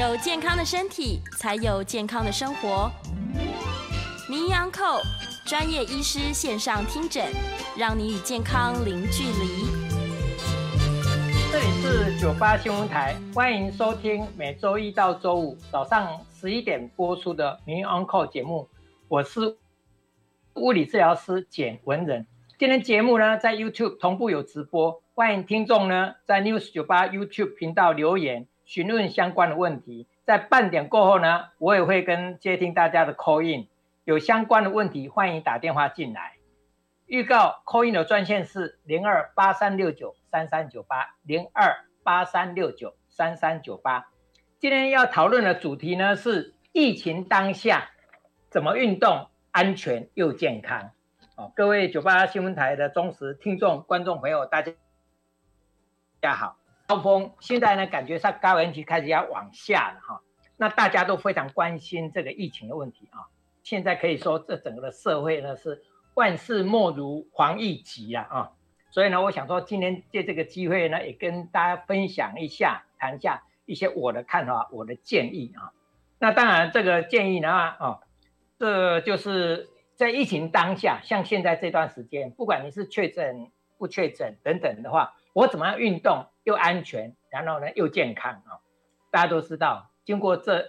有健康的身体，才有健康的生活。名医安扣专业医师线上听诊，让你与健康零距离。这里是九八新闻台，欢迎收听每周一到周五早上十一点播出的名医安扣节目。我是物理治疗师简文仁。今天节目呢，在 YouTube 同步有直播，欢迎听众呢在 News 九八 YouTube 频道留言询问相关的问题。在半点过后呢，我也会跟接听大家的 call in，有相关的问题欢迎打电话进来。预告 call in 的专线是零二八三六九三三九八零二八三六九三三九八。今天要讨论的主题呢是疫情当下怎么运动安全又健康。各位九八新闻台的忠实听众、观众朋友，大家大家好。高峰现在呢，感觉上高原期开始要往下了哈。那大家都非常关心这个疫情的问题啊。现在可以说，这整个的社会呢是万事莫如防疫急啊啊。所以呢，我想说，今天借这个机会呢，也跟大家分享一下，谈一下一些我的看法、我的建议啊。那当然，这个建议呢啊，这就是。在疫情当下，像现在这段时间，不管你是确诊不确诊等等的话，我怎么样运动又安全，然后呢又健康啊？大家都知道，经过这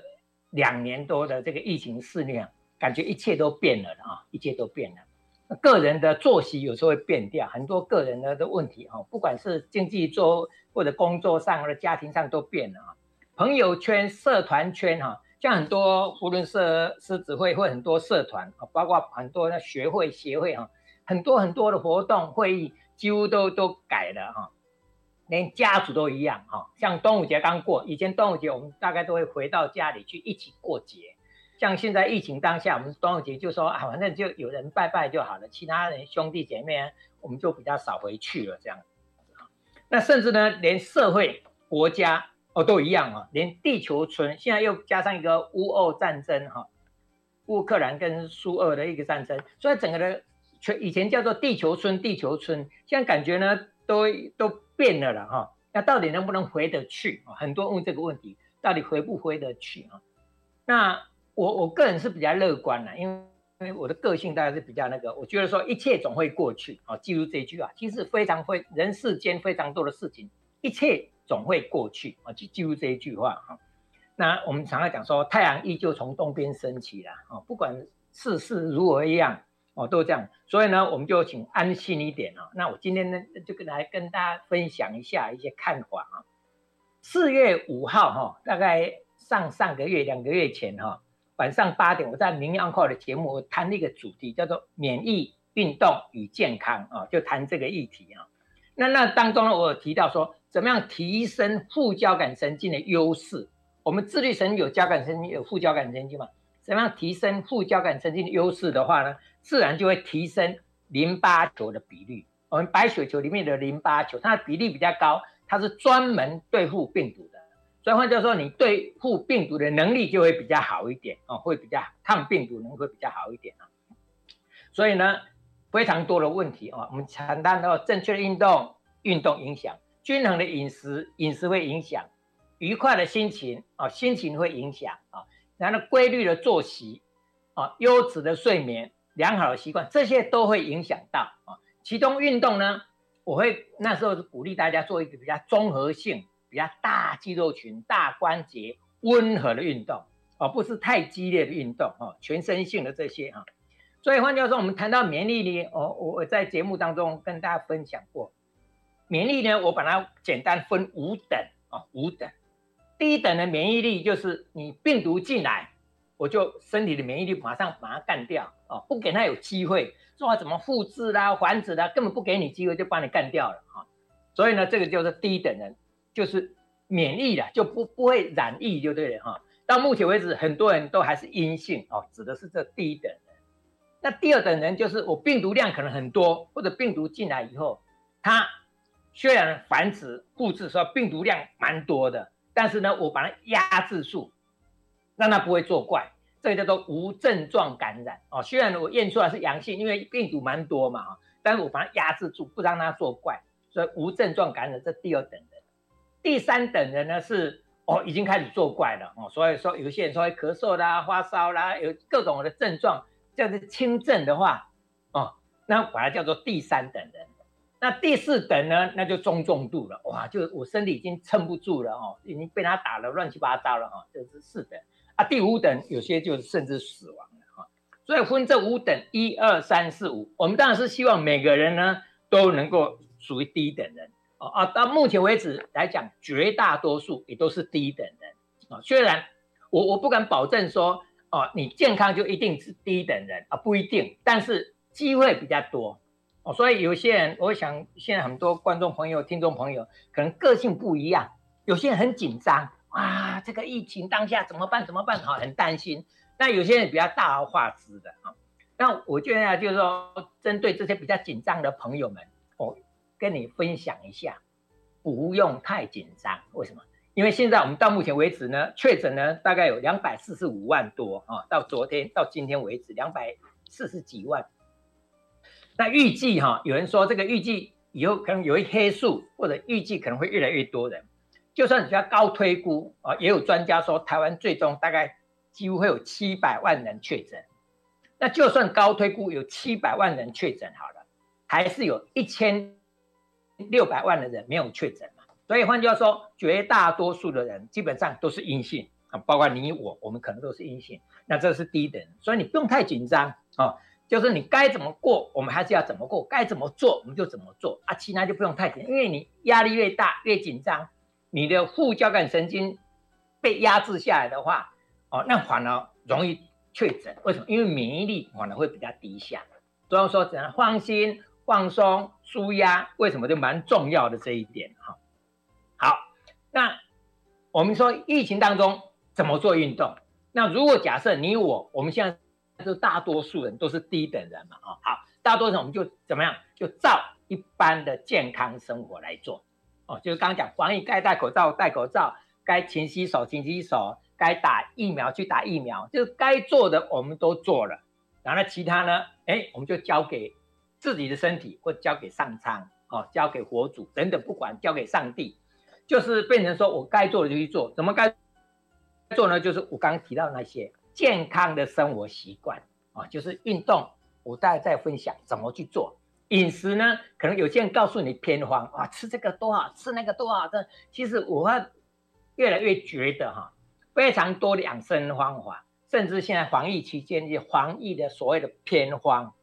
两年多的这个疫情肆虐，感觉一切都变了啊，一切都变了。个人的作息有时候会变掉，很多个人的的问题啊，不管是经济做或者工作上或者家庭上都变了啊。朋友圈、社团圈哈。像很多无论是狮子会或很多社团啊，包括很多的学会协会哈，很多很多的活动会议几乎都都改了哈，连家族都一样哈。像端午节刚过，以前端午节我们大概都会回到家里去一起过节。像现在疫情当下，我们端午节就说啊，反正就有人拜拜就好了，其他人兄弟姐妹我们就比较少回去了这样。那甚至呢，连社会国家。哦，都一样啊，连地球村现在又加上一个乌俄战争哈，乌克兰跟苏俄的一个战争，所以整个的全以前叫做地球村，地球村现在感觉呢都都变了了哈。那到底能不能回得去啊？很多问这个问题，到底回不回得去啊？那我我个人是比较乐观的，因为因为我的个性大概是比较那个，我觉得说一切总会过去啊。记住这句话，其实非常会人世间非常多的事情，一切。总会过去啊，就记住这一句话哈。那我们常常讲说，太阳依旧从东边升起了啊，不管世事如何一样哦，都这样。所以呢，我们就请安心一点啊。那我今天呢，就跟来跟大家分享一下一些看法啊。四月五号哈，大概上上个月两个月前哈，晚上八点，我在名医安扣的节目谈了一个主题叫做免疫运动与健康啊，就谈这个议题啊。那那当中呢，我有提到说。怎么样提升副交感神经的优势？我们自律神经有交感神经，有副交感神经嘛？怎么样提升副交感神经的优势的话呢？自然就会提升淋巴球的比率。我们白血球里面的淋巴球，它的比例比较高，它是专门对付病毒的。所以换句话说，你对付病毒的能力就会比较好一点哦，会比较抗病毒能力会比较好一点啊。所以呢，非常多的问题啊，我们谈到正确的运动，运动影响。均衡的饮食，饮食会影响；愉快的心情啊，心情会影响啊。然后规律的作息啊，优质的睡眠，良好的习惯，这些都会影响到啊。其中运动呢，我会那时候是鼓励大家做一个比较综合性、比较大肌肉群、大关节、温和的运动，而不是太激烈的运动啊，全身性的这些哈。所以换句话说，我们谈到免疫力，我我在节目当中跟大家分享过。免疫力呢，我把它简单分五等啊，五等。第一等的免疫力就是你病毒进来，我就身体的免疫力马上把它干掉啊，不给它有机会说怎么复制啦、繁殖啦，根本不给你机会就把你干掉了啊。所以呢，这个就是第一等人，就是免疫了，就不不会染疫就对了哈。到目前为止，很多人都还是阴性哦，指的是这第一等人。那第二等人就是我病毒量可能很多，或者病毒进来以后，它。虽然繁殖、复制说病毒量蛮多的，但是呢，我把它压制住，让它不会作怪，这个叫做无症状感染哦。虽然我验出来是阳性，因为病毒蛮多嘛，但是我把它压制住，不让它作怪，所以无症状感染这第二等人。第三等人呢是哦，已经开始作怪了哦。所以说，有些人说会咳嗽啦、发烧啦，有各种的症状，叫做轻症的话，哦，那把它叫做第三等人。那第四等呢，那就中重度了，哇，就我身体已经撑不住了哦，已经被他打了乱七八糟了哈，这是四等第五等有些就甚至死亡了啊。所以分这五等，一二三四五，我们当然是希望每个人呢都能够属于低等人哦啊。到目前为止来讲，绝大多数也都是低等人啊。虽然我我不敢保证说哦，你健康就一定是低等人啊，不一定，但是机会比较多。哦，所以有些人，我想现在很多观众朋友、听众朋友可能个性不一样，有些人很紧张啊，这个疫情当下怎么办？怎么办？好，很担心。那有些人比较大而化之的啊。那我觉得就是说，针对这些比较紧张的朋友们，我跟你分享一下，不用太紧张。为什么？因为现在我们到目前为止呢，确诊呢大概有两百四十五万多啊，到昨天到今天为止两百四十几万。那预计哈，有人说这个预计以后可能有一黑数，或者预计可能会越来越多人。就算比较高推估啊，也有专家说台湾最终大概几乎会有七百万人确诊。那就算高推估有七百万人确诊好了，还是有一千六百万的人没有确诊嘛。所以换句话说，绝大多数的人基本上都是阴性啊，包括你我，我们可能都是阴性。那这是低等，所以你不用太紧张啊。就是你该怎么过，我们还是要怎么过；该怎么做，我们就怎么做啊。其他就不用太紧，因为你压力越大、越紧张，你的副交感神经被压制下来的话，哦，那反而容易确诊。为什么？因为免疫力反而会比较低下。所以说，只能放心、放松、舒压，为什么就蛮重要的这一点哈。好，那我们说疫情当中怎么做运动？那如果假设你我，我们现在。就大多数人都是低等人嘛，啊，好，大多数人我们就怎么样，就照一般的健康生活来做，哦，就是刚刚讲防疫该戴口罩戴口罩，该勤洗手勤洗手，该打疫苗去打疫苗，就是该做的我们都做了，然后呢其他呢，哎，我们就交给自己的身体，或交给上苍，哦，交给佛祖等等，不管交给上帝，就是变成说我该做的就去做，怎么该做呢？就是我刚刚提到那些。健康的生活习惯啊，就是运动。我大概在分享怎么去做饮食呢？可能有些人告诉你偏方啊，吃这个多好，吃那个多好。这其实我越来越觉得哈，非常多的养生方法，甚至现在防疫期间一些防疫的所谓的偏方，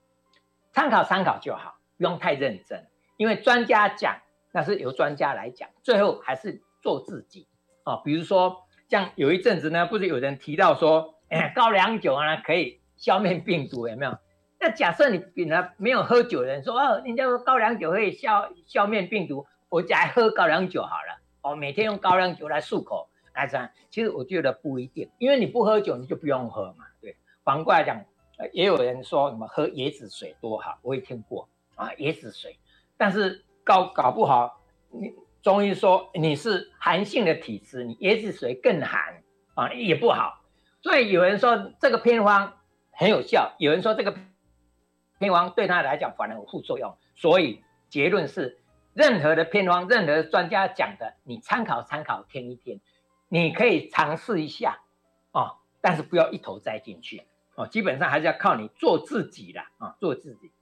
参考参考就好，不用太认真。因为专家讲，那是由专家来讲，最后还是做自己啊。比如说，像有一阵子呢，不是有人提到说。哎，高粱酒呢可以消灭病毒，有没有？那假设你本来没有喝酒的人说哦，人家说高粱酒可以消消灭病毒，我就来喝高粱酒好了。哦，每天用高粱酒来漱口来这样，其实我觉得不一定，因为你不喝酒，你就不用喝嘛。对，反过来讲，也有人说什么喝椰子水多好，我也听过啊，椰子水。但是搞搞不好，你中医说你是寒性的体质，你椰子水更寒啊，也不好。所以有人说这个偏方很有效，有人说这个偏方对他来讲反而有副作用。所以结论是，任何的偏方，任何专家讲的，你参考参考，听一听，你可以尝试一下哦，但是不要一头栽进去哦。基本上还是要靠你做自己的啊，做自己。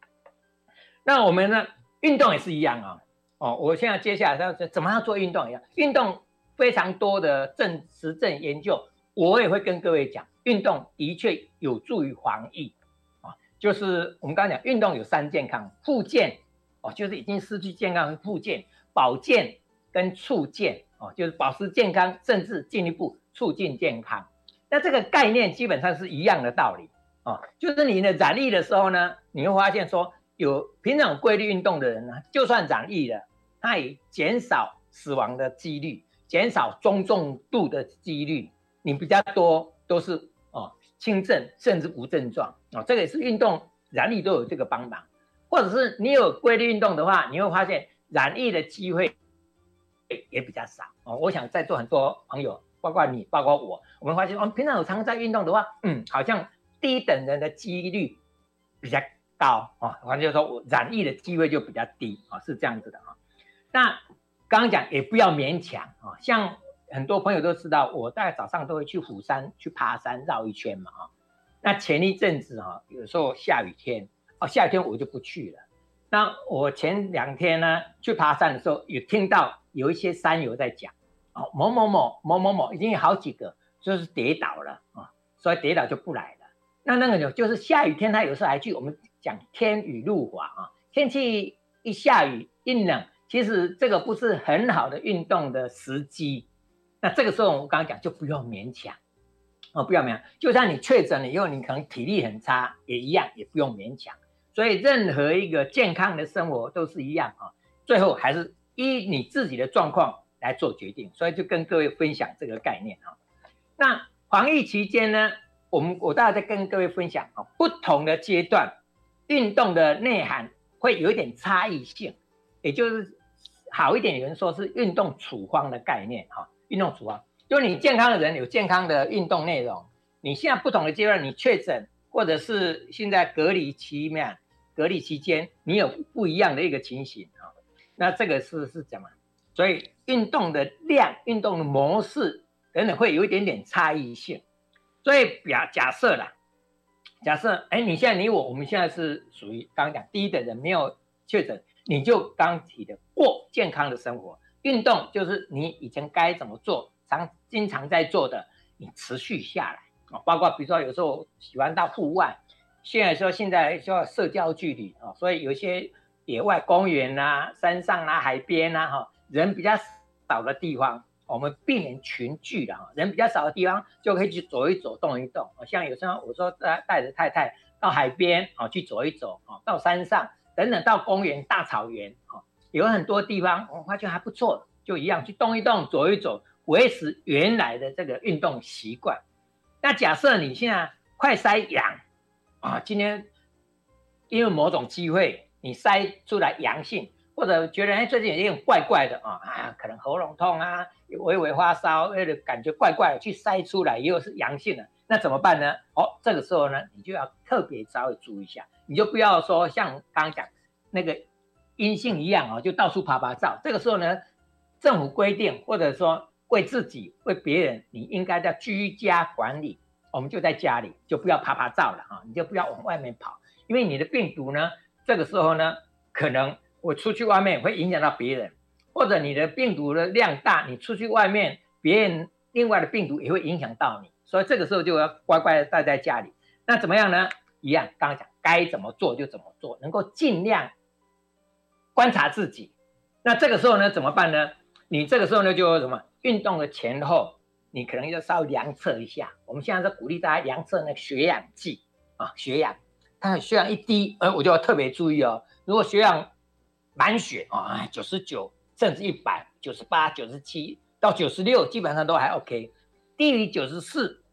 那我们呢，运动也是一样啊。哦，我现在接下来要怎么样做运动一样，运动非常多的证实证研究。我也会跟各位讲，运动的确有助于防疫。就是我们刚刚讲，运动有三健康：复健哦，就是已经失去健康复健；保健跟促健哦，就是保持健康，甚至进一步促进健康。那这个概念基本上是一样的道理啊。就是你的染疫的时候呢，你会发现说，有平常有规律运动的人呢，就算染疫了，他也减少死亡的几率，减少中重度的几率。你比较多都是轻症甚至无症状哦，这个也是运动染疫都有这个帮忙，或者是你有规律运动的话，你会发现染疫的机会也比较少哦。我想在座很多朋友，包括你，包括我，我们发现我们平常有常在运动的话，嗯，好像低等人的几率比较高啊，反正就是说染疫的机会就比较低啊，是这样子的啊。那刚刚讲也不要勉强啊，像。很多朋友都知道，我大概早上都会去虎山去爬山绕一圈嘛啊。那前一阵子哈，有时候下雨天哦，下雨天我就不去了。那我前两天呢去爬山的时候，有听到有一些山友在讲哦，某某某某某某已经有好几个就是跌倒了啊，所以跌倒就不来了。那那个就就是下雨天，他有时候还去我们讲天雨路滑啊，天气一下雨一冷，其实这个不是很好的运动的时机。那这个时候我们刚刚讲就不用勉强哦，不要勉强。就算你确诊了以后，你可能体力很差，也一样，也不用勉强。所以任何一个健康的生活都是一样啊，最后还是依你自己的状况来做决定。所以就跟各位分享这个概念啊。那防疫期间呢，我们我大概在跟各位分享啊，不同的阶段运动的内涵会有一点差异性，也就是好一点，有人说是运动处方的概念哈。运动处方就是你健康的人有健康的运动内容。你现在不同的阶段，你确诊或者是现在隔离期面。隔离期间，你有不一样的一个情形啊，那这个是是怎么？所以运动的量、运动的模式等等会有一点点差异性。所以假假设啦，假设哎，你现在你我，我们现在是属于刚刚讲第一的人，没有确诊，你就刚提的过健康的生活，运动就是你以前该怎么做，常经常在做的，你持续下来啊，包括比如说有时候喜欢到户外。现在说现在需要社交距离啊，所以有些野外公园啊、山上啊、海边啊，哈，人比较少的地方，我们避免群聚的哈，人比较少的地方就可以去走一走、动一动。啊像有时候我说带带着太太到海边啊去走一走啊，到山上等等，到公园、大草原啊，有很多地方我发觉还不错，就一样去动一动、走一走，维持原来的这个运动习惯。那假设你现在快筛阳。啊，今天因为某种机会，你筛出来阳性，或者觉得哎最近有点怪怪的啊啊，可能喉咙痛啊，微微发烧，为了感觉怪怪的，去筛出来又是阳性的，那怎么办呢？哦，这个时候呢，你就要特别稍微注意一下，你就不要说像刚刚讲那个阴性一样啊，就到处爬爬照。这个时候呢，政府规定或者说为自己为别人，你应该在居家管理。我们就在家里，就不要爬爬照了哈！你就不要往外面跑，因为你的病毒呢，这个时候呢，可能我出去外面会影响到别人，或者你的病毒的量大，你出去外面，别人另外的病毒也会影响到你，所以这个时候就要乖乖的待在家里。那怎么样呢？一样，刚刚讲该怎么做就怎么做，能够尽量观察自己。那这个时候呢，怎么办呢？你这个时候呢，就什么运动的前后。你可能要稍微量测一下，我们现在是鼓励大家量测那个血氧计啊，血氧，它的血氧一低，呃，我就要特别注意哦。如果血氧满血啊，九十九甚至一百九十八、九十七到九十六，基本上都还 OK。低于九十四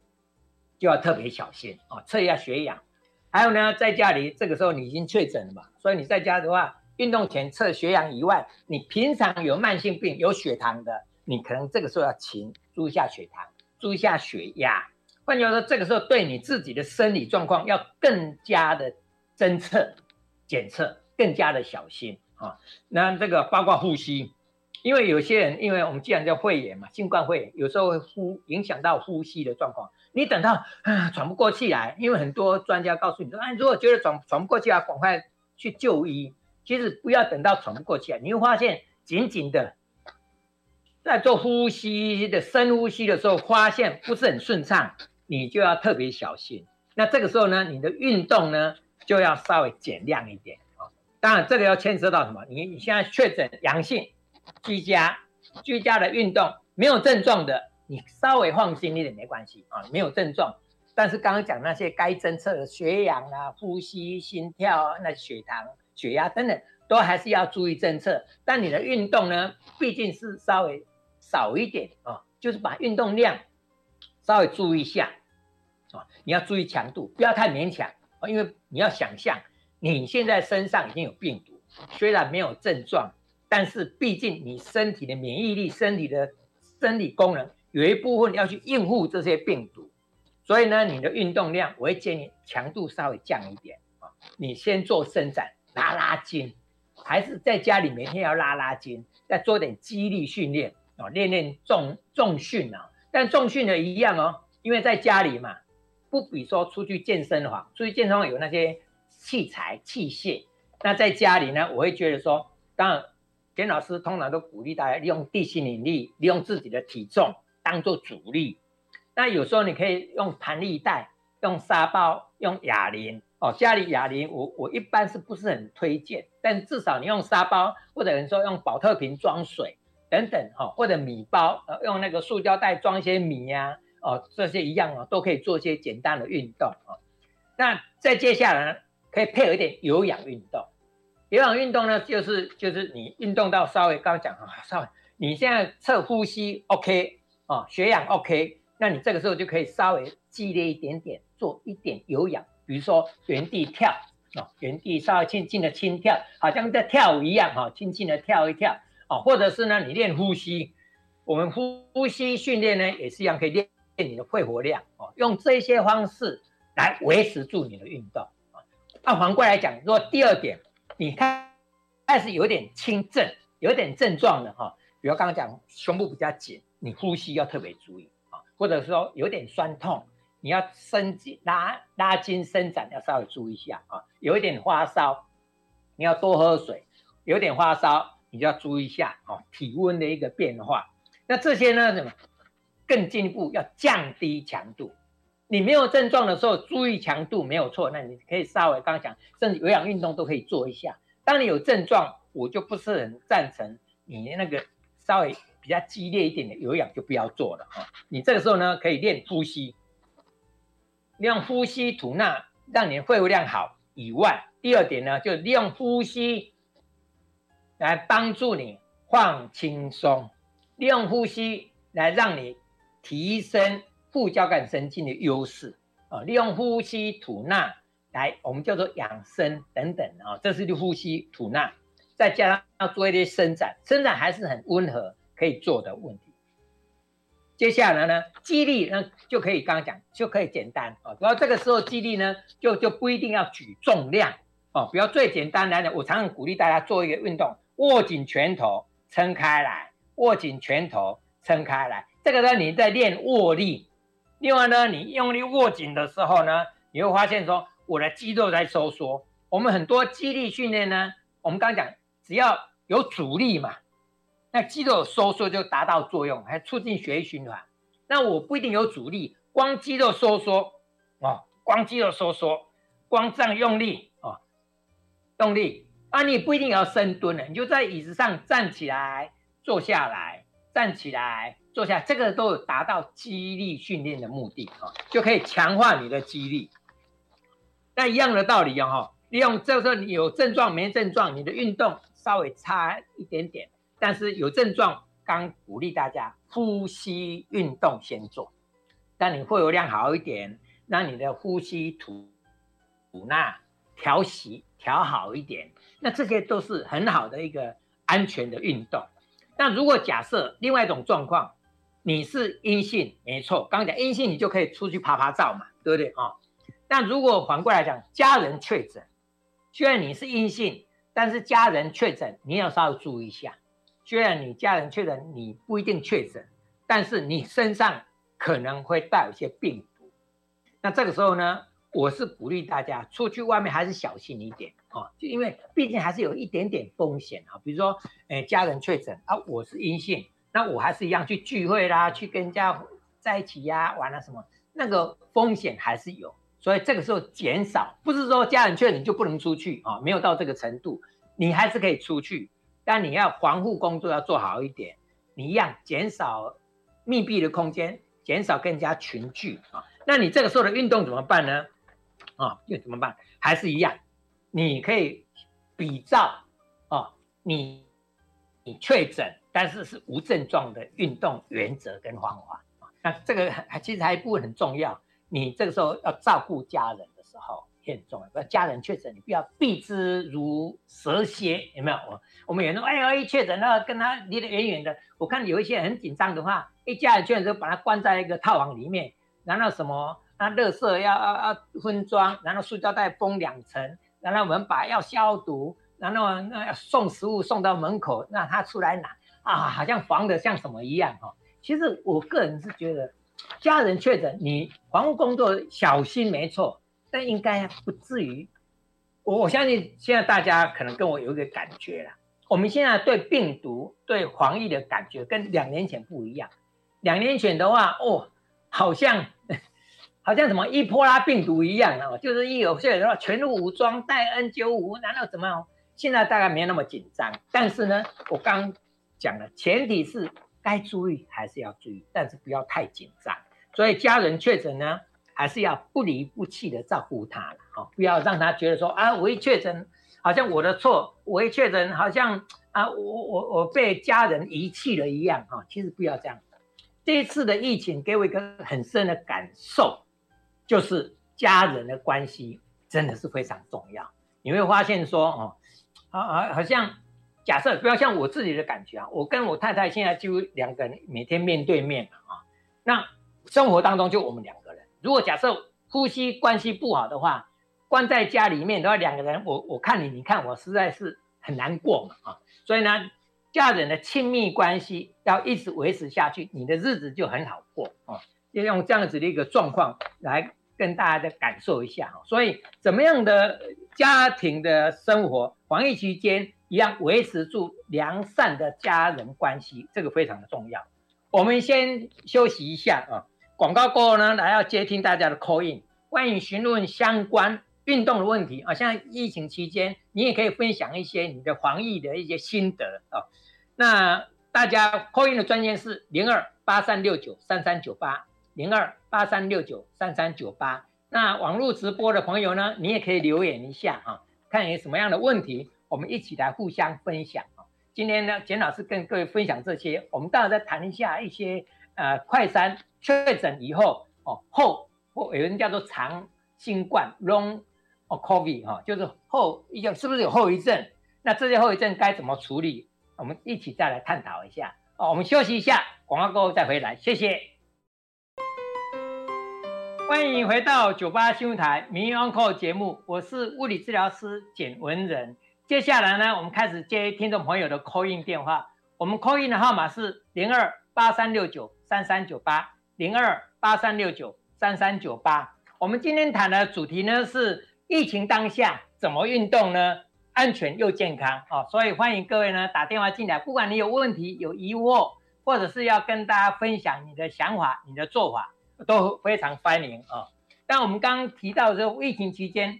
就要特别小心啊，测一下血氧。还有呢，在家里这个时候你已经确诊了嘛，所以你在家的话，运动前测血氧以外，你平常有慢性病、有血糖的。你可能这个时候要勤注意一下血糖，注意一下血压。换句话说，这个时候对你自己的生理状况要更加的侦测、检测，更加的小心啊。那这个包括呼吸，因为有些人，因为我们既然叫肺炎嘛，新冠肺炎有时候会呼影响到呼吸的状况。你等到喘不过气来，因为很多专家告诉你说，哎，如果觉得喘喘不过气来，赶快去就医。其实不要等到喘不过气来，你会发现紧紧的。在做呼吸的深呼吸的时候，发现不是很顺畅，你就要特别小心。那这个时候呢，你的运动呢就要稍微减量一点啊。当然，这个要牵涉到什么？你你现在确诊阳性，居家居家的运动没有症状的，你稍微放心一点没关系啊，没有症状。但是刚刚讲那些该侦测的血氧啊、呼吸、心跳、啊那血糖、血压等等，都还是要注意政策。但你的运动呢，毕竟是稍微。少一点啊，就是把运动量稍微注意一下啊，你要注意强度，不要太勉强啊，因为你要想象你现在身上已经有病毒，虽然没有症状，但是毕竟你身体的免疫力、身体的生理功能有一部分要去应付这些病毒，所以呢，你的运动量我会建议强度稍微降一点啊，你先做伸展、拉拉筋，还是在家里每天要拉拉筋，再做点肌力训练。哦，练练重重训啊。但重训的一样哦，因为在家里嘛，不比说出去健身房，出去健身房有那些器材器械。那在家里呢，我会觉得说，当然，田老师通常都鼓励大家利用地心引力，利用自己的体重当做阻力。那有时候你可以用弹力带，用沙包，用哑铃哦。家里哑铃，我我一般是不是很推荐？但至少你用沙包，或者说用宝特瓶装水等等哈，或者米包，呃，用那个塑胶袋装一些米呀，哦，这些一样哦，都可以做一些简单的运动啊。那再接下来呢，可以配合一点有氧运动。有氧运动呢，就是就是你运动到稍微刚刚讲啊，稍微你现在测呼吸 OK 啊，血氧 OK。那你这个时候就可以稍微激烈一点点，做一点有氧，比如说原地跳哦，原地稍微轻轻的轻跳，好像在跳舞一样哈，轻轻的跳一跳哦，或者是呢，你练呼吸，我们呼呼吸训练呢也是一样，可以练练你的肺活量哦，用这些方式来维持住你的运动啊。那反过来讲，如果第二点，你看开始有点轻症，有点症状的哈，比如刚刚讲胸部比较紧，你呼吸要特别注意啊。或者说有点酸痛，你要伸筋拉拉筋伸展，要稍微注意一下啊。有一点发烧，你要多喝水。有点发烧，你就要注意一下啊，体温的一个变化。那这些呢，什么更进一步要降低强度。你没有症状的时候，注意强度没有错。那你可以稍微刚刚讲，甚至有氧运动都可以做一下。当你有症状，我就不是很赞成你那个稍微。比较激烈一点的有氧就不要做了哈，你这个时候呢，可以练呼吸，利用呼吸吐纳，让你的肺活量好以外，第二点呢，就利用呼吸来帮助你放轻松，利用呼吸来让你提升副交感神经的优势啊，利用呼吸吐纳来我们叫做养生等等啊，这是呼吸吐纳，再加上要做一些伸展，伸展还是很温和。可以做的问题，接下来呢，肌力呢就可以刚刚讲就可以简单啊，然后这个时候肌力呢就就不一定要举重量哦，比如最简单来讲，我常常鼓励大家做一个运动，握紧拳头撑开来，握紧拳头撑开来，这个呢你在练握力，另外呢你用力握紧的时候呢，你会发现说我的肌肉在收缩，我们很多肌力训练呢，我们刚刚讲只要有阻力嘛。那肌肉收缩就达到作用，还促进血液循环。那我不一定有阻力，光肌肉收缩哦，光肌肉收缩，光这样用力哦，用力啊，你也不一定要深蹲了，你就在椅子上站起来，坐下来，站起来，坐下，这个都有达到肌力训练的目的啊，就可以强化你的肌力。那一样的道理哈，利用这时候你有症状没症状，你的运动稍微差一点点。但是有症状，刚鼓励大家呼吸运动先做，让你肺活量好一点，让你的呼吸吐吐纳调息调好一点，那这些都是很好的一个安全的运动。那如果假设另外一种状况，你是阴性，没错，刚刚讲阴性你就可以出去趴趴走嘛，对不对啊？那如果反过来讲，家人确诊，虽然你是阴性，但是家人确诊，你要稍微注意一下。虽然你家人确诊，你不一定确诊，但是你身上可能会带有一些病毒。那这个时候呢，我是鼓励大家出去外面还是小心一点啊，就因为毕竟还是有一点点风险啊。比如说，诶，家人确诊啊，我是阴性，那我还是一样去聚会啦，去跟人家在一起呀、玩了、啊、什么，那个风险还是有。所以这个时候减少，不是说家人确诊就不能出去啊，没有到这个程度，你还是可以出去。但你要防护工作要做好一点，你一样减少密闭的空间，减少更加群聚啊。那你这个时候的运动怎么办呢？啊，又怎么办？还是一样，你可以比照啊，你你确诊但是是无症状的运动原则跟方法啊。那这个还其实还一部分很重要，你这个时候要照顾家人的时候。很重要，不要家人确诊，你不要避之如蛇蝎，有没有？我们有人说，哎呀，一确诊，那跟他离得远远的。我看有一些很紧张的话，一家人确诊就把他关在一个套房里面，然后什么，那垃圾要要要分装，然后塑胶袋封两层，然后我们把要消毒，然后那要送食物送到门口，让他出来拿，啊，好像防的像什么一样哈。其实我个人是觉得，家人确诊，你防护工作小心没错，但应该不至于。我我相信现在大家可能跟我有一个感觉了，我们现在对病毒、对防疫的感觉跟两年前不一样。两年前的话，哦，好像好像什么伊波拉病毒一样啊，就是一有些人说全副武装戴 N95，难道怎么样？现在大概没那么紧张，但是呢，我刚讲了，前提是该注意还是要注意，但是不要太紧张。所以家人确诊呢，还是要不离不弃的照顾他了，哦，不要让他觉得说啊，我一确诊好像我的错，我一确诊好像啊，我我我被家人遗弃了一样，哈，其实不要这样。这一次的疫情给我一个很深的感受，就是家人的关系真的是非常重要。你会发现说，哦。啊啊，好像假设不要像我自己的感觉啊，我跟我太太现在就两个人每天面对面啊，那生活当中就我们两个。如果假设夫妻关系不好的话，关在家里面的话，两个人我我看你，你看我，实在是很难过嘛啊。所以呢，家人的亲密关系要一直维持下去，你的日子就很好过啊。要用这样子的一个状况来跟大家的感受一下。所以怎么样的家庭的生活？防疫期间一样维持住良善的家人关系，这个非常的重要。我们先休息一下啊，广告过后呢，来要接听大家的 call in，欢迎询问相关运动的问题啊。像疫情期间，你也可以分享一些你的防疫的一些心得啊。那大家 call in 的专线是零二八三六九三三九八零二八三六九三三九八。那网络直播的朋友呢，你也可以留言一下啊。看有什么样的问题，我们一起来互相分享啊。今天呢，简老师跟各位分享这些，我们待会再谈一下一些呃快三确诊以后哦后或有人叫做长新冠 long COVID 哈，就是后一个是不是有后遗症？那这些后遗症该怎么处理？我们一起再来探讨一下哦。我们休息一下，广告过后再回来，谢谢。欢迎回到九八新闻台名医 on call 节目，我是物理治疗师简文仁。接下来呢，我们开始接听众朋友的 call in 电话。我们 call in 的号码是零二八三六九三三九八零二八三六九三三九八。我们今天谈的主题呢是疫情当下怎么运动呢？安全又健康啊！所以欢迎各位呢打电话进来，不管你有问题、有疑惑，或者是要跟大家分享你的想法、你的做法。都非常欢迎啊！但我们刚刚提到这个疫情期间，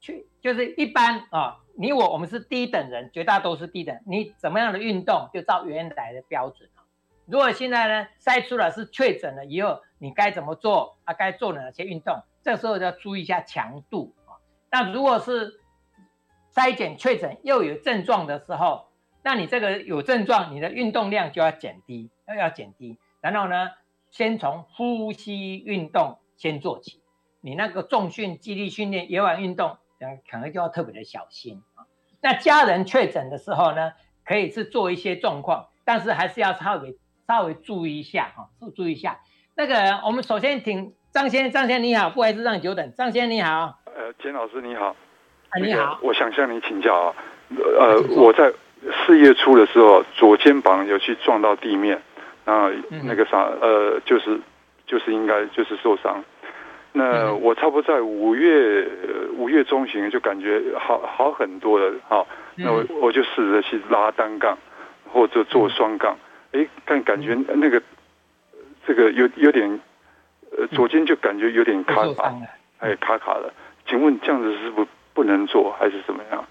去就是一般啊，你我我们是低等人，绝大多数低等，你怎么样的运动就照原来的标准。如果现在呢筛出来是确诊了以后，你该怎么做啊？该做哪些运动？这时候要注意一下强度啊。那如果是筛检确诊又有症状的时候，那你这个有症状，你的运动量就要减低，要要减低，然后呢？先从呼吸运动先做起，你那个重训、肌力训练、野外运动，可能就要特别的小心啊。那家人确诊的时候呢，可以是做一些状况，但是还是要稍微稍微注意一下哈，注意一下。那个我们首先请张先生，张先生你好，不好意思让你久等，张先生你好。呃，简老师你好。啊，你好。我想向你请教啊，呃，我在四月初的时候，左肩膀有去撞到地面。啊，那个啥，呃，就是，就是应该就是受伤。那我差不多在五月五月中旬就感觉好好很多了，好，那我我就试着去拉单杠，或者做双杠，哎，但感觉那个这个有有点，呃，左肩就感觉有点卡卡，哎，卡卡的。请问这样子是不不能做，还是怎么样？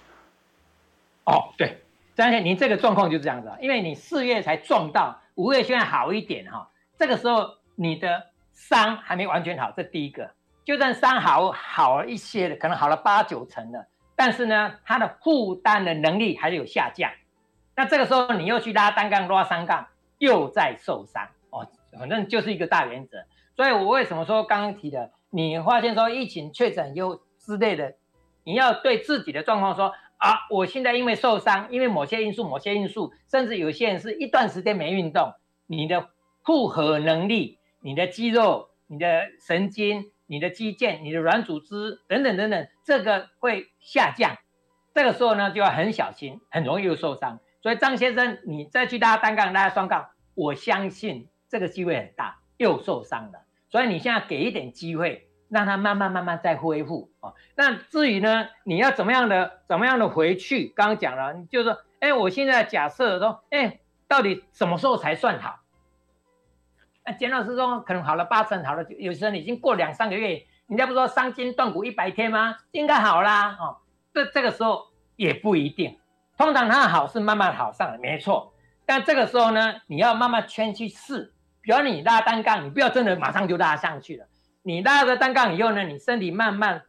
哦，对，张先生，您这个状况就是这样子，因为你四月才撞到。五月现在好一点哈，这个时候你的伤还没完全好，这第一个，就算伤好好了一些的，可能好了八九成了，但是呢，他的负担的能力还是有下降。那这个时候你又去拉单杠、拉双杠，又在受伤哦，反正就是一个大原则。所以我为什么说刚刚提的，你发现说疫情确诊又之类的，你要对自己的状况说。啊，我现在因为受伤，因为某些因素、某些因素，甚至有些人是一段时间没运动，你的负荷能力、你的肌肉、你的神经、你的肌腱、你的软组织等等等等，这个会下降。这个时候呢，就要很小心，很容易又受伤。所以张先生，你再去拉单杠、拉双杠，我相信这个机会很大，又受伤了。所以你现在给一点机会，让他慢慢慢慢再恢复啊。那至于呢，你要怎么样的怎么样的回去？刚刚讲了，就是说，哎，我现在假设说，哎，到底什么时候才算好？那简老师说，可能好了八成好了，有时候你已经过两三个月，人家不说伤筋断骨一百天吗？应该好啦。哦，这这个时候也不一定，通常它好是慢慢好上的，没错。但这个时候呢，你要慢慢圈去试。比如你拉单杠，你不要真的马上就拉上去了。你拉了单杠以后呢，你身体慢慢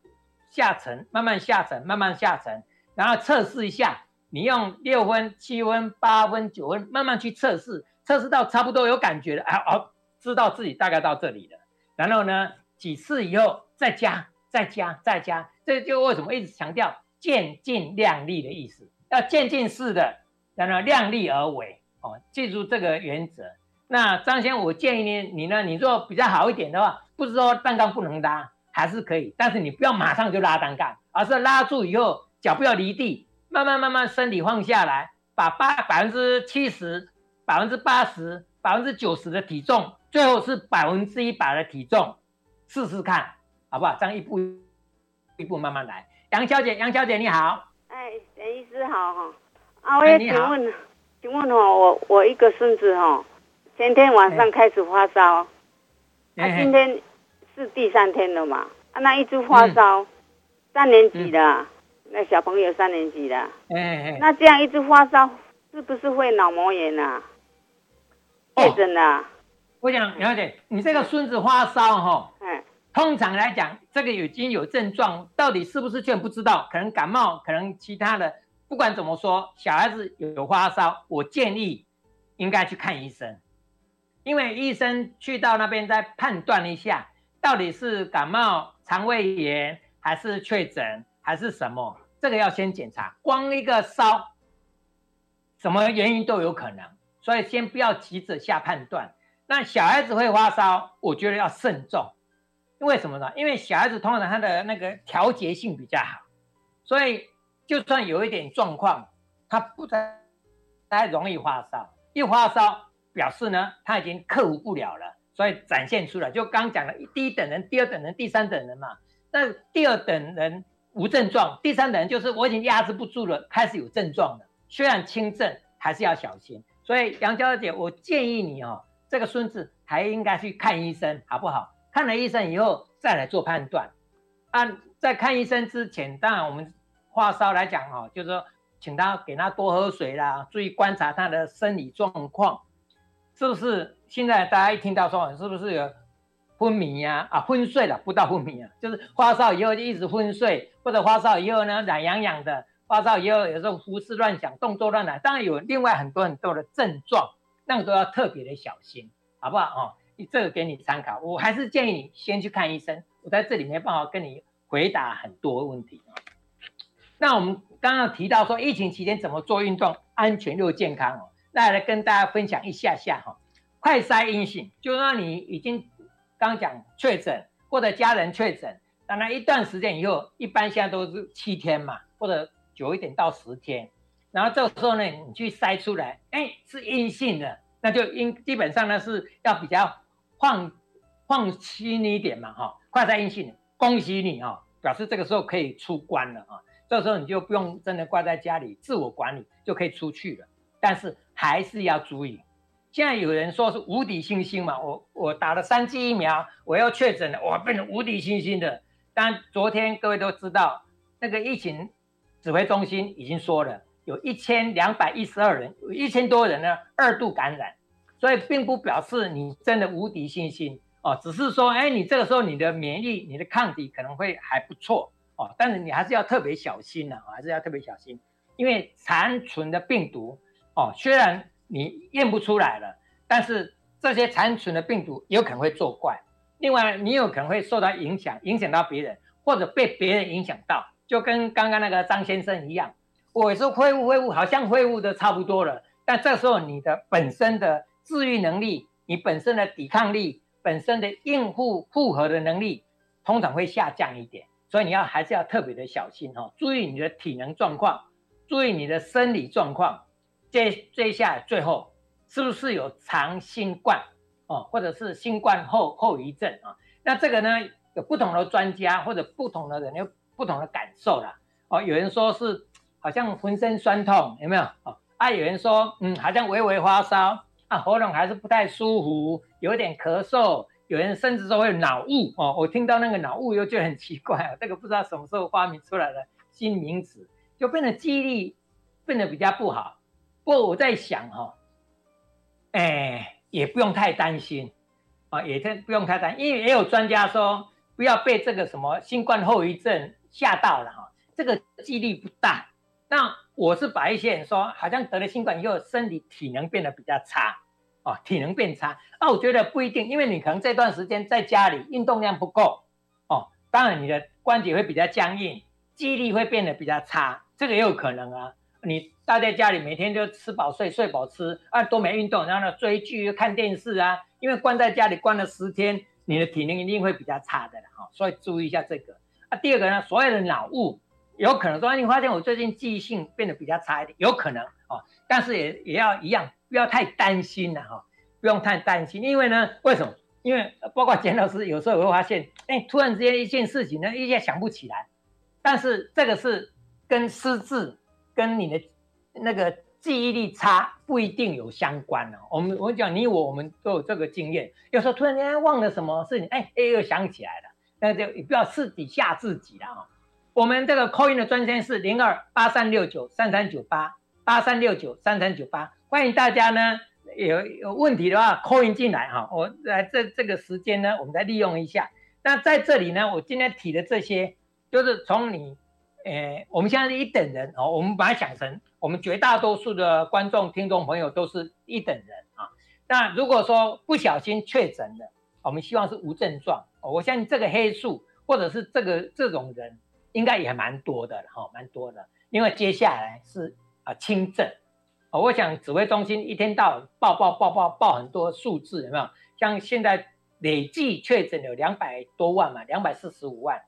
下沉，慢慢下沉，慢慢下沉，然后测试一下。你用六分、七分、八分、九分，慢慢去测试，测试到差不多有感觉了，啊哦，知道自己大概到这里了。然后呢，几次以后再加，再加，再加。这就为什么一直强调渐进量力的意思，要渐进式的，然后量力而为哦，记住这个原则。那张先生，我建议你，你呢？你做比较好一点的话，不是说单杠不能拉，还是可以，但是你不要马上就拉单杠，而是拉住以后，脚不要离地，慢慢慢慢身体放下来，把八百分之七十、百分之八十、百分之九十的体重，最后是百分之一百的体重，试试看，好不好？这样一步一步慢慢来。杨小姐，杨小姐你好，哎，陈医师好哈，啊，我也请问，请问哈，我我一个孙子哈。前天晚上开始发烧，他、今天是第三天了嘛？啊，那一直发烧，嗯、三年级的，嗯、那小朋友三年级的，欸欸、那这样一直发烧，是不是会脑膜炎啊？确诊了。我想了解，你这个孙子发烧哈，嗯、通常来讲，这个已经有症状，到底是不是确不知道，可能感冒，可能其他的，不管怎么说，小孩子有发烧，我建议应该去看医生。因为医生去到那边再判断一下，到底是感冒、肠胃炎，还是确诊，还是什么？这个要先检查。光一个烧，什么原因都有可能，所以先不要急着下判断。那小孩子会发烧，我觉得要慎重。因为什么呢？因为小孩子通常他的那个调节性比较好，所以就算有一点状况，他不太太容易发烧。一发烧。表示呢，他已经克服不了了，所以展现出来。就刚讲了，第一等人、第二等人、第三等人嘛。那第二等人无症状，第三等人就是我已经压制不住了，开始有症状了。虽然轻症，还是要小心。所以杨娇姐，我建议你哦，这个孙子还应该去看医生，好不好？看了医生以后再来做判断。啊，在看医生之前，当然我们发烧来讲哦，就是说，请他给他多喝水啦，注意观察他的生理状况。是不是现在大家一听到说，是不是有昏迷呀？啊，昏睡了，不到昏迷啊，就是发烧以后就一直昏睡，或者发烧以后呢，懒洋洋的，发烧以后有时候胡思乱想，动作乱来，当然有另外很多很多的症状，那个都要特别的小心，好不好？哦，这个给你参考，我还是建议你先去看医生。我在这里没办法跟你回答很多问题。那我们刚刚提到说，疫情期间怎么做运动，安全又健康哦。那来跟大家分享一下下哈，快筛阴性，就让你已经刚讲确诊或者家人确诊，当然一段时间以后，一般现在都是七天嘛，或者久一点到十天，然后这个时候呢，你去筛出来，哎，是阴性的，那就应基本上呢是要比较放放心一点嘛哈，快筛阴性，恭喜你哈，表示这个时候可以出关了啊，这时候你就不用真的挂在家里自我管理，就可以出去了，但是。还是要注意，现在有人说是无敌星星嘛，我我打了三剂疫苗，我要确诊了，我变成无敌星星的。但昨天各位都知道，那个疫情指挥中心已经说了，有一千两百一十二人，有一千多人呢二度感染，所以并不表示你真的无敌信心哦，只是说，哎，你这个时候你的免疫、你的抗体可能会还不错哦，但是你还是要特别小心呐，还是要特别小心，因为残存的病毒。哦，虽然你验不出来了，但是这些残存的病毒有可能会作怪。另外，你有可能会受到影响，影响到别人，或者被别人影响到，就跟刚刚那个张先生一样。我说恢复恢复，好像恢复的差不多了，但这时候你的本身的自愈能力、你本身的抵抗力、本身的应付复合的能力，通常会下降一点。所以你要还是要特别的小心哦，注意你的体能状况，注意你的生理状况。接接下来最后是不是有长新冠哦，或者是新冠后后遗症啊？那这个呢，有不同的专家或者不同的人有不同的感受啦。哦，有人说是好像浑身酸痛，有没有？哦，啊，有人说嗯，好像微微发烧啊，喉咙还是不太舒服，有点咳嗽。有人甚至说会脑雾哦，我听到那个脑雾又觉得很奇怪，这个不知道什么时候发明出来的新名词，就变得记忆力变得比较不好。不过我在想哈，哎，也不用太担心啊，也不用太担心，因为也有专家说不要被这个什么新冠后遗症吓到了哈，这个几率不大。那我是把一些人说好像得了新冠以后身体体能变得比较差。哦，体能变差，那、我觉得不一定，因为你可能这段时间在家里运动量不够，哦，当然你的关节会比较僵硬，记忆力会变得比较差，这个也有可能啊。你待在家里每天就吃饱睡，睡饱吃，啊，都没运动，然后呢追剧、看电视啊，因为关在家里关了十天，你的体能一定会比较差的哈、所以注意一下这个。啊，第二个呢，所有的脑雾，有可能说你发现我最近记忆性变得比较差一点，有可能哦，但是也也要一样。不要太担心了哈，不用太担心，因为呢，为什么？因为包括简老师有时候会发现，哎，突然之间一件事情呢，一下想不起来，但是这个是跟失智、跟你的那个记忆力差不一定有相关哦。我们我讲你我我们都有这个经验，有时候突然间忘了什么事情，哎哎又想起来了，那就不要自己吓自己了啊。我们这个 call in 的专线是零二八三六九三三九八八三六九三三九八。欢迎大家呢，有有问题的话 call in 进来哈，我来这这个时间呢，我们再利用一下。那在这里呢，我今天提的这些，就是从你，呃，我们现在是一等人哦，我们把它想成，我们绝大多数的观众、听众朋友都是一等人啊。那如果说不小心确诊了，我们希望是无症状。我相信这个黑数或者是这个这种人，应该也蛮多的哈，蛮多的，因为接下来是啊轻症。哦，我想指挥中心一天到晚报报报报报很多数字，有没有？像现在累计确诊有两百多万嘛，两百四十五万，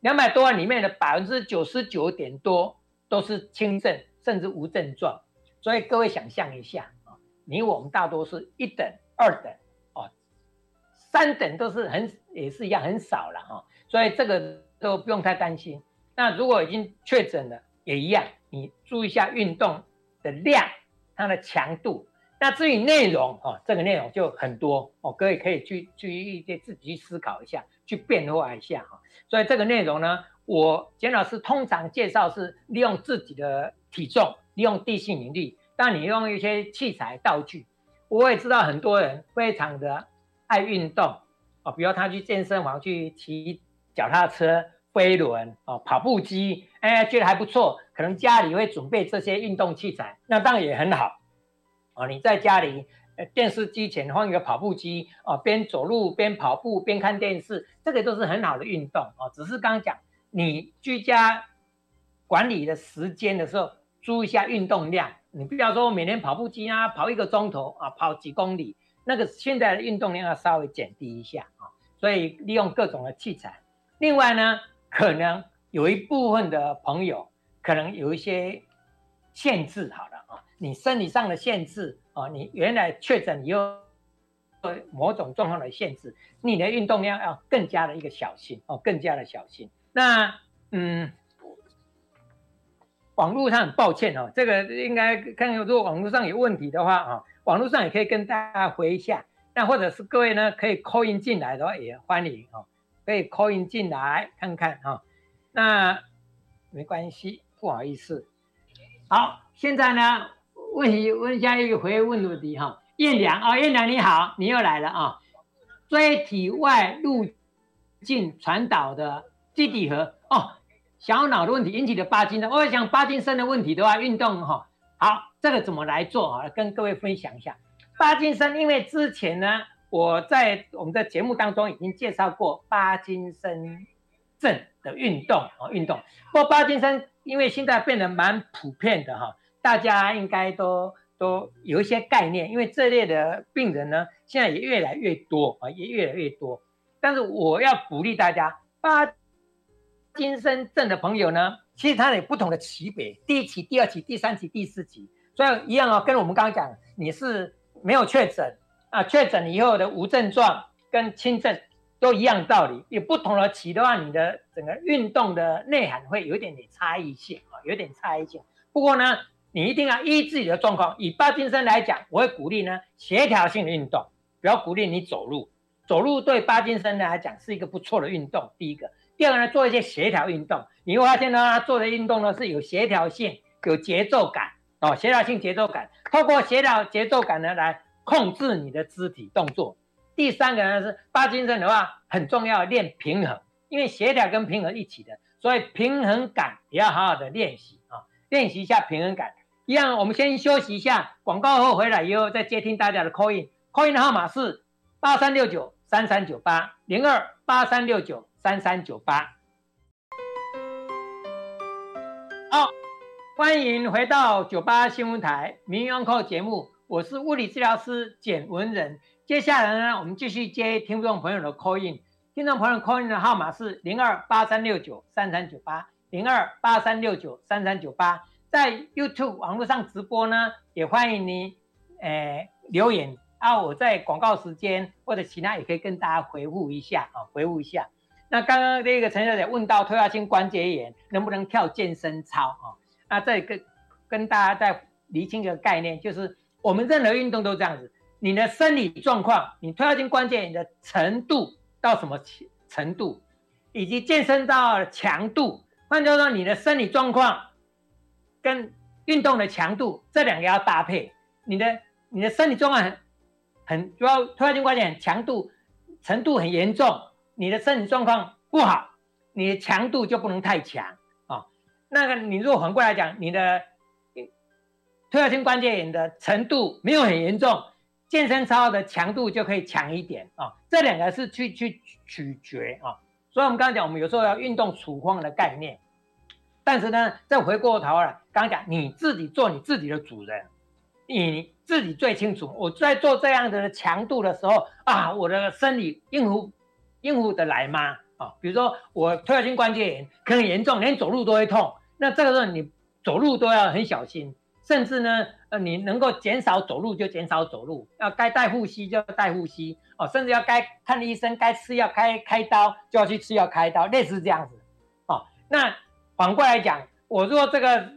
两百多万里面的百分之九十九点多都是轻症甚至无症状，所以各位想象一下啊，你我们大多是一等、二等哦，三等都是很也是一样很少了哈，所以这个都不用太担心。那如果已经确诊了，也一样，你注意一下运动的量。它的强度，那至于内容哦，这个内容就很多哦，各位可以去去一些自己去思考一下，去变化一下哈。所以这个内容呢，我简老师通常介绍是利用自己的体重，利用地心引力，当你用一些器材道具。我也知道很多人非常的爱运动哦，比如他去健身房去骑脚踏车、飞轮哦、跑步机，哎，觉得还不错。可能家里会准备这些运动器材，那当然也很好哦。你在家里，电视机前放一个跑步机哦，边走路边跑步边看电视，这个都是很好的运动哦。只是刚刚讲，你居家管理的时间的时候，注意一下运动量。你不要说每天跑步机啊，跑一个钟头啊，跑几公里，那个现在的运动量要稍微减低一下啊。所以利用各种的器材。另外呢，可能有一部分的朋友。可能有一些限制，好了啊，你生理上的限制啊，你原来确诊以后某种状况的限制，你的运动量要更加的一个小心哦，更加的小心。那嗯，网络上很抱歉哦，这个应该看看如果网络上有问题的话啊，网络上也可以跟大家回一下。那或者是各位呢可以 call in 进来的话也欢迎哦，可以 call in 进来看看哈。那没关系。不好意思，好，现在呢，问一问一下一个回问问题哈，燕良啊，燕良你好，你又来了啊，椎体外路径传导的基底核哦，小脑的问题引起的帕金森，我想帕金森的问题的话，运动哈，好，这个怎么来做啊？跟各位分享一下，帕金森，因为之前呢，我在我们的节目当中已经介绍过帕金森症的运动啊，运动，不过帕金森。因为现在变得蛮普遍的哈，大家应该都都有一些概念。因为这类的病人呢，现在也越来越多啊，也越来越多。但是我要鼓励大家，帕金森症的朋友呢，其实他有不同的级别，第一期、第二期、第三期、第四期。所以一样哦，跟我们刚刚讲，你是没有确诊啊，确诊以后的无症状跟轻症都一样道理。有不同的期的话，你的整个运动的内涵会有一点点差异性啊，有点差异性。不过呢，你一定要依自己的状况。以帕金森来讲，我会鼓励呢协调性的运动，不要鼓励你走路。走路对帕金森来讲是一个不错的运动。第一个，第二个呢，做一些协调运动，你会发现呢，他做的运动呢是有协调性、有节奏感。哦，协调性节奏感，透过协调节奏感呢来控制你的肢体动作。第三个呢是帕金森的话很重要，练平衡，因为协调跟平衡一起的，所以平衡感也要好好的练习啊，练习一下平衡感。一样，我们先休息一下，广告后回来以后再接听大家的 call in，call in 的号码是八三六九三三九八零二八三六九三三九八。好。欢迎回到九八新闻台《名医 on call》节目，我是物理治疗师简文仁。接下来呢，我们继续接听众朋友的 call in。听众朋友 call in 的号码是零二八三六九三三九八零二八三六九三三九八。在 YouTube 网络上直播呢，也欢迎你诶留言啊，我在广告时间或者其他也可以跟大家回复一下啊，回复一下。那刚刚这个陈小姐问到退化性关节炎能不能跳健身操啊？那这个跟大家再厘清一个概念，就是我们任何运动都这样子，你的生理状况，你退化性关节炎的程度到什么程度，以及健身到强度，换句话说，你的生理状况跟运动的强度这两个要搭配。你的你的生理状况很很主要，退化性关节炎强度程度很严重，你的生理状况不好，你的强度就不能太强啊。那个，你如果反过来讲，你的退化性关节炎的程度没有很严重，健身操的强度就可以强一点啊。这两个是去去取决啊。所以，我们刚刚讲，我们有时候要运动处方的概念。但是呢，再回过头来，刚刚讲你自己做你自己的主人，你自己最清楚。我在做这样的强度的时候啊，我的生理应付应付得来吗？啊，比如说我退化性关节炎可能严重，连走路都会痛。那这个时候你走路都要很小心，甚至呢，呃，你能够减少走路就减少走路，要该带护膝就要带护膝哦，甚至要该看医生、该吃药、开开刀就要去吃药、开刀，类似这样子。哦，那反过来讲，我如果这个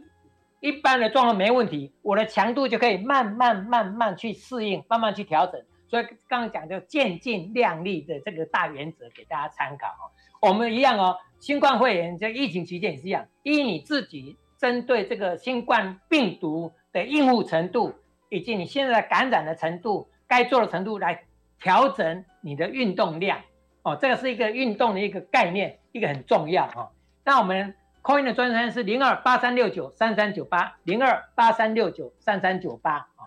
一般的状况没问题，我的强度就可以慢慢慢慢去适应，慢慢去调整。所以刚刚讲的渐进量力的这个大原则给大家参考哦。我们一样哦，新冠肺炎在疫情期间也是一样，依你自己针对这个新冠病毒的应付程度，以及你现在感染的程度，该做的程度来调整你的运动量哦。这个是一个运动的一个概念，一个很重要哈。那我们 Coin 的专线是零二八三六九三三九八零二八三六九三三九八啊。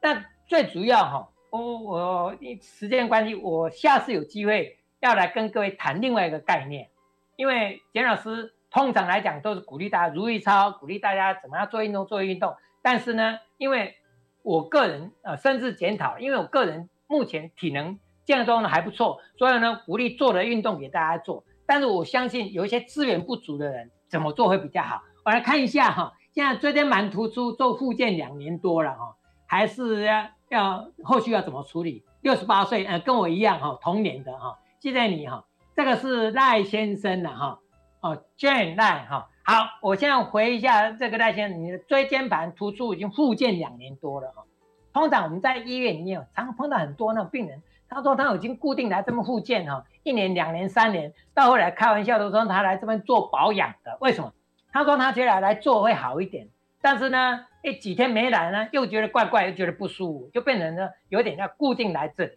那最主要哈。我我时间关系，我下次有机会要来跟各位谈另外一个概念，因为简老师通常来讲都是鼓励大家如意操，鼓励大家怎么样做运动做运动。但是呢，因为我个人呃甚至检讨，因为我个人目前体能健康状况还不错，所以呢鼓励做的运动给大家做。但是我相信有一些资源不足的人怎么做会比较好。我来看一下哈，现在椎间盘突出做复健两年多了哈，还是要。要后续要怎么处理？六十八岁，呃，跟我一样哈，同年的哈，谢谢你哈。这个是赖先生的哈，哦，Jane 赖哈。好，我现在回一下这个赖先生，你的椎间盘突出已经复健两年多了哈。通常我们在医院里面常碰到很多那种病人，他说他已经固定来这边复健哈，一年、两年、三年，到后来开玩笑都说他来这边做保养的，为什么？他说他觉得来做会好一点，但是呢。一几天没来呢，又觉得怪怪，又觉得不舒服，就变成呢有点要固定来这里。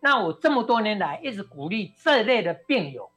那我这么多年来一直鼓励这类的病友，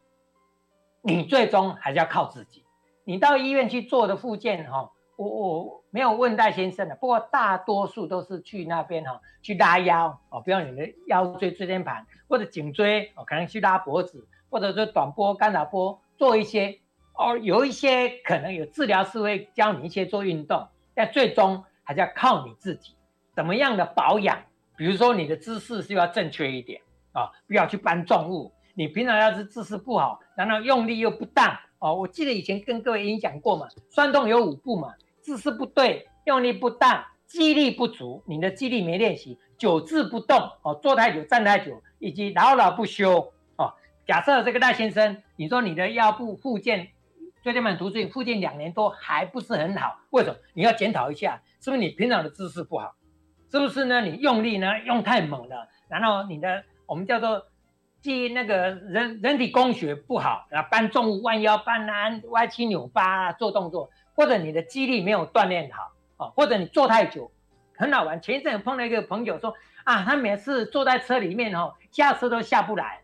你最终还是要靠自己。你到医院去做的复健哈，我我没有问戴先生的，不过大多数都是去那边哈去拉腰哦，比如你的腰椎椎间盘或者颈椎哦，可能去拉脖子，或者说短波干扰波做一些哦，有一些可能有治疗师会教你一些做运动。但最终还是要靠你自己，怎么样的保养？比如说你的姿势是要正确一点啊，不要去搬重物。你平常要是姿势不好，然后用力又不当哦。我记得以前跟各位演讲过嘛，酸痛有五步嘛：姿势不对、用力不当、肌力不足，你的肌力没练习，久治不动哦，坐太久、站太久，以及老老不休哦。假设这个赖先生，你说你的腰部附件，椎间盘突出附件两年多还不是很好，为什么？你要检讨一下，是不是你平常的姿势不好？是不是呢？你用力呢用太猛了，然后你的我们叫做即那个人人体工学不好，然后搬重物、弯腰、搬啊、歪七扭八做动作，或者你的肌力没有锻炼好。哦，或者你坐太久，很好玩。前一阵碰到一个朋友说啊，他每次坐在车里面哦，下车都下不来。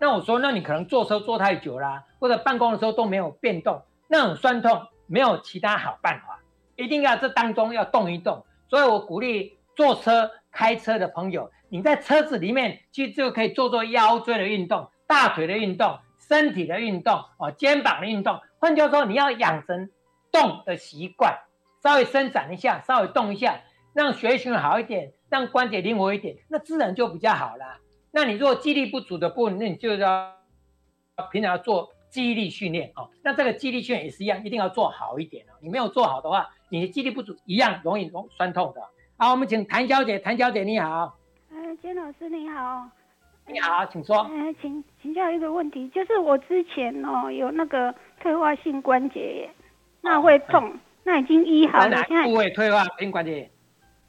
那我说，那你可能坐车坐太久啦，或者办公的时候都没有变动，那种酸痛没有其他好办法，一定要这当中要动一动。所以我鼓励坐车、开车的朋友，你在车子里面其实就可以做做腰椎的运动、大腿的运动、身体的运动哦，肩膀的运动。换句话说，你要养成动的习惯。稍微伸展一下，稍微动一下，让血液循环好一点，让关节灵活一点，那自然就比较好啦。那你如果肌力不足的部分，那你就要平常要做肌力训练哦。那这个肌力训练也是一样，一定要做好一点哦。你没有做好的话，你的肌力不足一样容易容酸痛的。好，我们请谭小姐，谭小姐你好。呃，金老师你好。你好，请说。呃，请请教一个问题，就是我之前哦有那个退化性关节炎，那会痛。哦那已经医好了，现在部位退化性关节炎，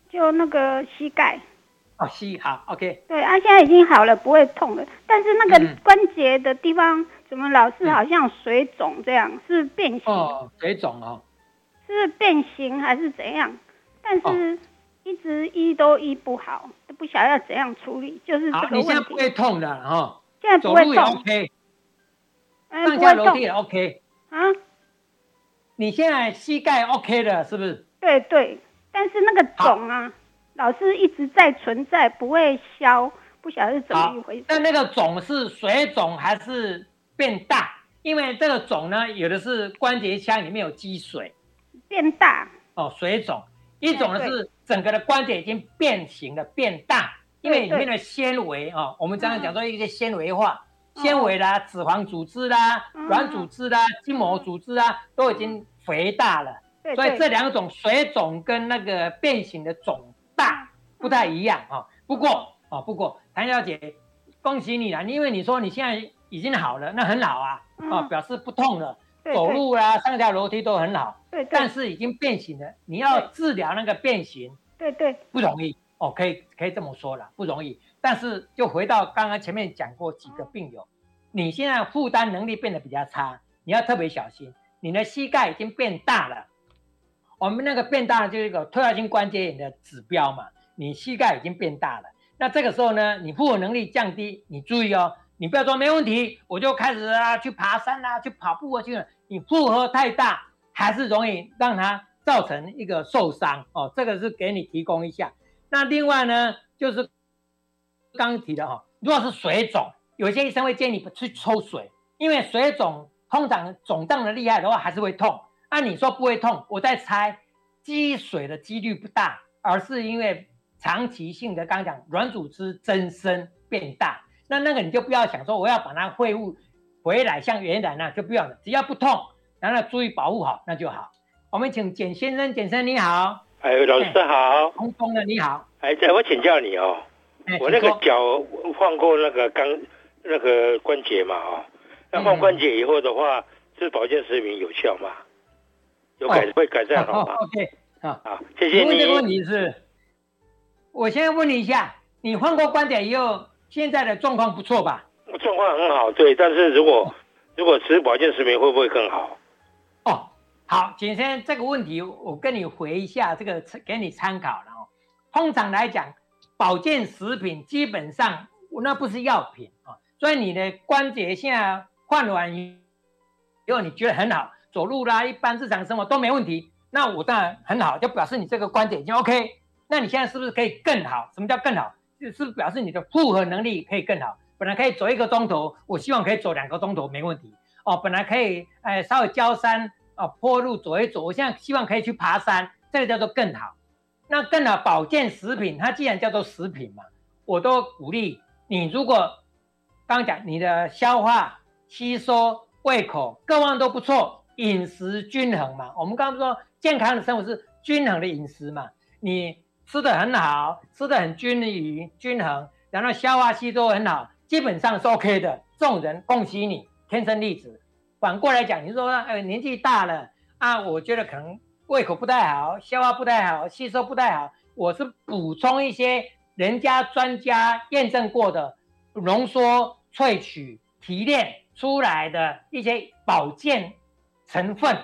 就那个膝盖。哦，膝好，OK。对啊，现在已经好了，不会痛了。但是那个关节的地方，嗯、怎么老是好像水肿这样？是变形？哦，水肿哦。是变形还是怎样？但是一直医都医不好，都不晓得要怎样处理，就是这个问题。你现在不会痛的哈？现在不会痛。走路也 OK。上下楼梯也 OK。啊？你现在膝盖 OK 了，是不是？对对，但是那个肿啊，老是一直在存在，不会消，不晓得是怎么一回事。那那个肿是水肿还是变大？因为这个肿呢，有的是关节腔里面有积水，变大。哦，水肿。一种呢是整个的关节已经变形了，变大，因为里面的纤维啊，我们常常讲说一些纤维化。纤维啦、脂肪组织啦、软组织啦、筋膜组织啊，都已经肥大了。所以这两种水肿跟那个变形的肿大不太一样啊。不过啊，不过谭小姐，恭喜你啦！因为你说你现在已经好了，那很好啊，啊，表示不痛了，走路啦、上下楼梯都很好。对，但是已经变形了，你要治疗那个变形，对对，不容易哦，可以可以这么说了，不容易。但是，就回到刚刚前面讲过几个病友，你现在负担能力变得比较差，你要特别小心。你的膝盖已经变大了，我们那个变大了就是一个退化性关节炎的指标嘛。你膝盖已经变大了，那这个时候呢，你负荷能力降低，你注意哦，你不要说没问题，我就开始啊去爬山啊，去跑步啊去了。你负荷太大，还是容易让它造成一个受伤哦。这个是给你提供一下。那另外呢，就是。刚提的哈，如果是水肿，有些医生会建议你去抽水，因为水肿通常肿胀的厉害的话还是会痛。按、啊、你说不会痛，我在猜积水的几率不大，而是因为长期性的刚刚讲软组织增生变大，那那个你就不要想说我要把它恢复回来像原来那就不要了，只要不痛，然后注意保护好那就好。我们请简先生，简先生你好，哎，老师好，空空的你好，哎，我请教你哦。我那个脚换过那个钢那个关节嘛，哦，那换关节以后的话，是保健食品有效吗？有改会改善好吗？OK，好，好，谢谢你。这个问题是，我先问你一下，你换过关节以后，现在的状况不错吧？状况很好，对。但是如果如果吃保健食品会不会更好？哦，好，简先生这个问题我跟你回一下，这个给你参考了哦。通常来讲。保健食品基本上，那不是药品啊，所以你的关节现在换完以后，你觉得很好，走路啦，一般日常生活都没问题，那我当然很好，就表示你这个关节已经 OK。那你现在是不是可以更好？什么叫更好？就是表示你的负荷能力可以更好。本来可以走一个钟头，我希望可以走两个钟头没问题哦。本来可以哎稍微交山啊坡路走一走，我现在希望可以去爬山，这个叫做更好。那更好，保健食品，它既然叫做食品嘛，我都鼓励你。如果刚刚讲你的消化、吸收、胃口各方都不错，饮食均衡嘛。我们刚刚说健康的生活是均衡的饮食嘛。你吃得很好，吃得很均匀均衡，然后消化吸收很好，基本上是 OK 的。这种人恭喜你，天生丽质。反过来讲，你说呃年纪大了啊，我觉得可能胃口不太好，消化不太好，吸收不太好，我是补充一些人家专家验证过的浓缩萃取提炼出来的一些保健成分，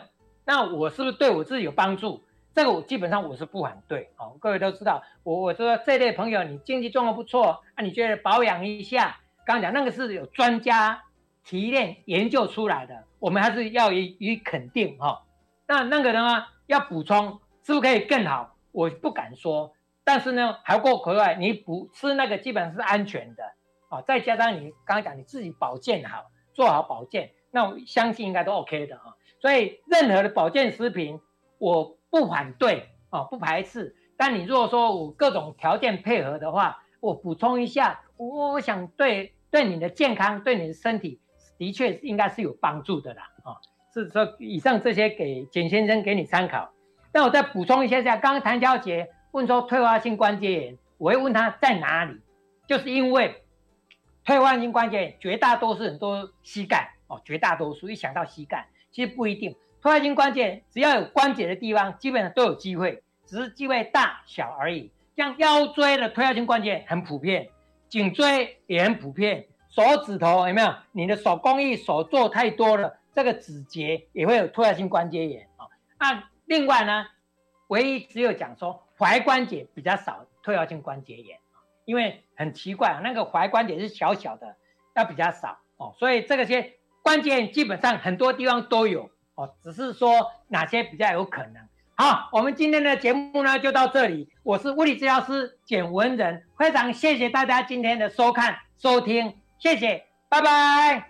那我是不是对我自己有帮助？这个我基本上我是不反对哦。各位都知道，我我说这类朋友，你经济状况不错，啊，你觉得保养一下？刚刚讲那个是有专家提炼研究出来的，我们还是要予以肯定哈、哦。那那个的话要补充，是不是可以更好？我不敢说，但是呢，还过可外，你补吃那个基本上是安全的啊、再加上你刚刚讲你自己保健好，做好保健，那我相信应该都 OK 的啊、所以任何的保健食品，我不反对啊、不排斥。但你如果说我各种条件配合的话，我补充一下，我我想对对你的健康，对你的身体，的确应该是有帮助的啦啊、哦。是说以上这些给简先生给你参考。那我再补充一下下，刚刚谭小姐问说退化性关节炎，我会问她在哪里，就是因为退化性关节炎绝大多数人都膝盖哦，绝大多数一想到膝盖。其实不一定，退化性关节只要有关节的地方，基本上都有机会，只是机会大小而已。像腰椎的退化性关节很普遍，颈椎也很普遍，手指头有没有？你的手工艺手做太多了，这个指节也会有退化性关节炎啊。那另外呢，唯一只有讲说踝关节比较少退化性关节炎，因为很奇怪，那个踝关节是小小的，要比较少哦，所以这个些。关键基本上很多地方都有哦，只是说哪些比较有可能。好，我们今天的节目呢就到这里。我是物理治疗师简文仁，非常谢谢大家今天的收看收听，谢谢，拜拜。